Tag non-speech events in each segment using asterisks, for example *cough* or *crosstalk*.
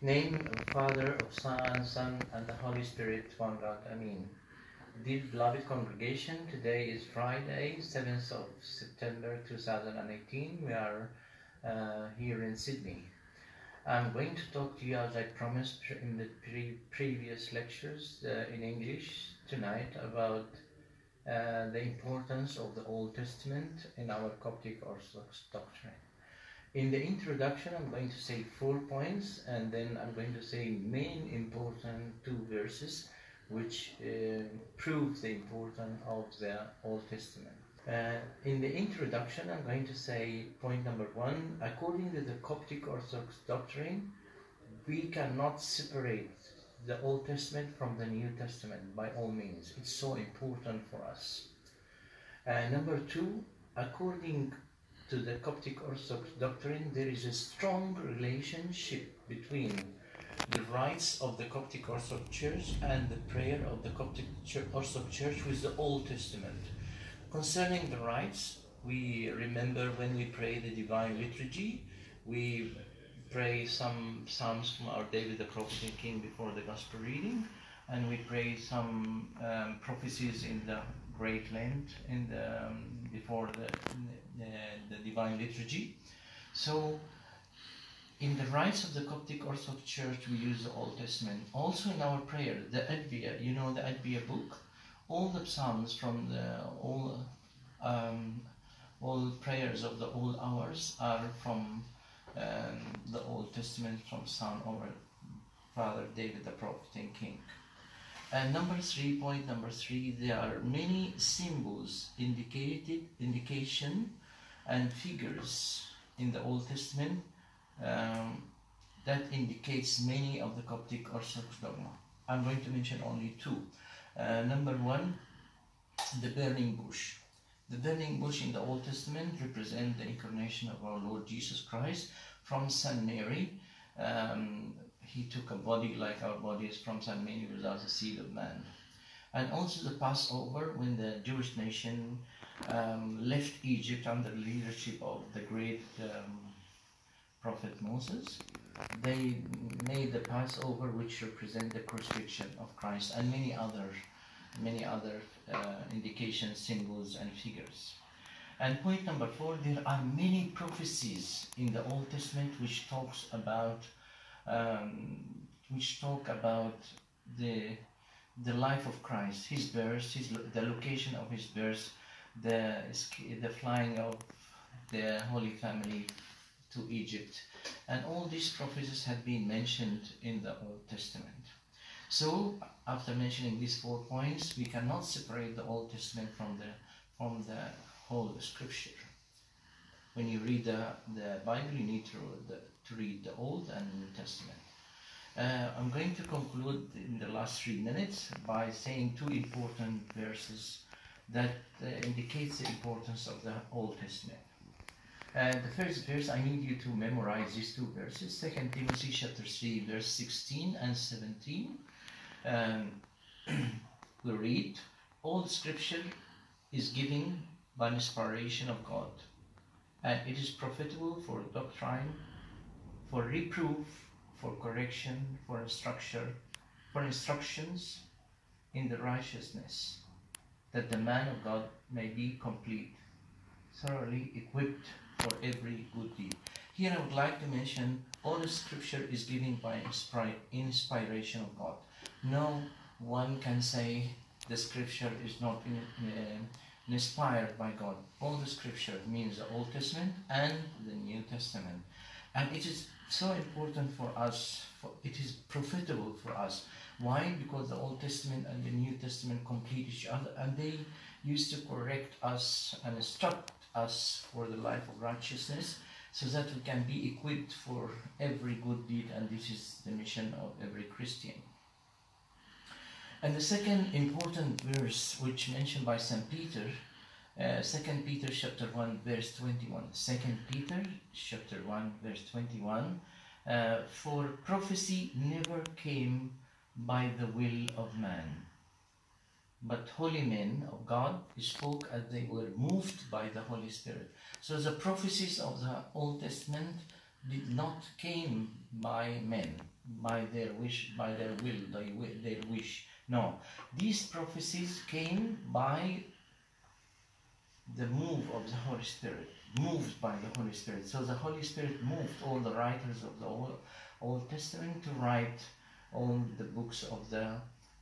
Name of Father, of Son, Son, and the Holy Spirit, one God. Amen. Dear beloved congregation, today is Friday, 7th of September 2018. We are uh, here in Sydney. I'm going to talk to you as I promised in the pre- previous lectures uh, in English tonight about uh, the importance of the Old Testament in our Coptic Orthodox doctrine. In the introduction, I'm going to say four points, and then I'm going to say main important two verses which uh, prove the importance of the Old Testament. Uh, in the introduction, I'm going to say point number one according to the Coptic Orthodox doctrine, we cannot separate the Old Testament from the New Testament by all means. It's so important for us. Uh, number two, according to the Coptic Orthodox doctrine, there is a strong relationship between the rites of the Coptic Orthodox Church and the prayer of the Coptic Orthodox Church with the Old Testament. Concerning the rites, we remember when we pray the Divine Liturgy, we pray some psalms from our David the Prophet and King before the Gospel reading, and we pray some um, prophecies in the Great Lent in the, um, before the, the, the Divine Liturgy. So, in the rites of the Coptic Orthodox Church, we use the Old Testament. Also in our prayer, the Agpeya, you know the Agpeya book, all the psalms from the all um, all prayers of the old hours are from um, the Old Testament, from Son over Father David the Prophet and King. And number three, point number three, there are many symbols indicated, indication, and figures in the Old Testament um, that indicates many of the Coptic Orthodox dogma. I'm going to mention only two. Uh, number one, the burning bush. The burning bush in the Old Testament represent the incarnation of our Lord Jesus Christ from Saint Mary. Um, he took a body like our bodies from Saint Mary without the seed of man. And also the Passover when the Jewish nation um, left Egypt under the leadership of the great um, prophet Moses, they made the Passover, which represent the crucifixion of Christ, and many other, many other uh, indications, symbols, and figures. And point number four, there are many prophecies in the Old Testament which talks about, um, which talk about the the life of Christ, his birth, his the location of his birth, the the flying of the Holy Family to Egypt. And all these prophecies have been mentioned in the Old Testament. So, after mentioning these four points, we cannot separate the Old Testament from the from the whole Scripture. When you read the, the Bible, you need to, the, to read the Old and New Testament. Uh, I'm going to conclude in the last three minutes by saying two important verses that uh, indicates the importance of the Old Testament. Uh, the first verse, I need you to memorize these two verses. Second Timothy chapter 3, verse 16 and 17. Um, *clears throat* we read, All scripture is given by inspiration of God, and it is profitable for doctrine, for reproof, for correction, for instruction, for instructions in the righteousness, that the man of God may be complete, thoroughly equipped for every good deed. Here I would like to mention all the scripture is given by inspiration of God. No one can say the scripture is not in, uh, inspired by God. All the scripture means the Old Testament and the New Testament. And it is so important for us, for, it is profitable for us. Why? Because the Old Testament and the New Testament complete each other and they used to correct us and instruct us for the life of righteousness so that we can be equipped for every good deed and this is the mission of every Christian. And the second important verse which mentioned by St. Peter, uh, 2 Peter chapter 1 verse 21. 2 Peter chapter 1 verse 21. Uh, for prophecy never came by the will of man, but holy men of God spoke as they were moved by the Holy Spirit. So the prophecies of the Old Testament did not came by men, by their wish, by their will, their wish. No, these prophecies came by the move of the Holy Spirit, moved by the Holy Spirit. So the Holy Spirit moved all the writers of the Old, Old Testament to write all the books of the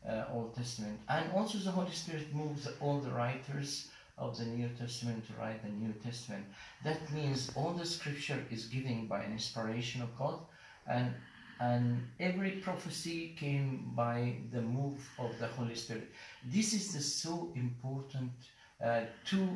uh, Old Testament. And also the Holy Spirit moves all the writers of the New Testament to write the New Testament. That means all the scripture is given by an inspiration of God and and every prophecy came by the move of the Holy Spirit. This is the so important uh, two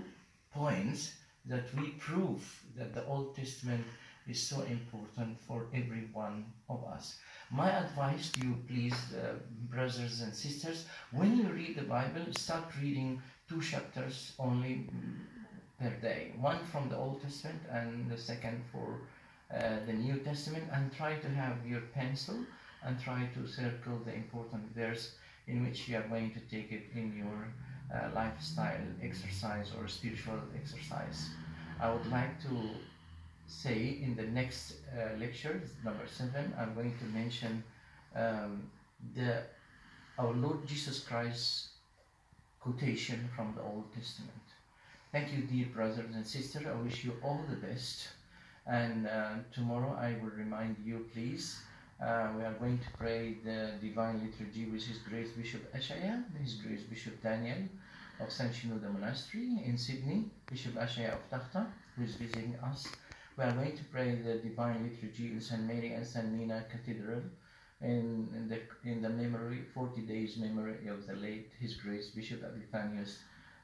points that we prove that the Old Testament is so important for every one of us. My advice to you, please, uh, brothers and sisters, when you read the Bible, start reading two chapters only mm, per day. One from the Old Testament and the second for uh, the New Testament, and try to have your pencil and try to circle the important verse in which you are going to take it in your lifestyle exercise or spiritual exercise. I would like to say in the next uh, lecture, number seven, I'm going to mention um, the our Lord Jesus Christ quotation from the Old Testament. Thank you, dear brothers and sisters. I wish you all the best. And uh, tomorrow I will remind you, please, uh, we are going to pray the Divine Liturgy with His Grace Bishop Ashaya, His Grace Bishop Daniel of San Shenouda Monastery in Sydney, Bishop Ashaya of Takhta, who is visiting us. We are going to pray the Divine Liturgy in St. Mary and St. Mina Cathedral in, in, the, in the memory, 40 days memory of the late His Grace Bishop Epiphanius,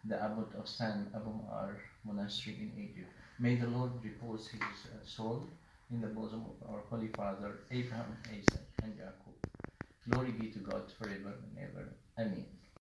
the Abbot of San Abu Makar Monastery in Egypt. May the Lord repose his uh, soul in the bosom of our Holy Father, Abraham, Isaac, and Jacob. Glory be to God forever and ever. Amen.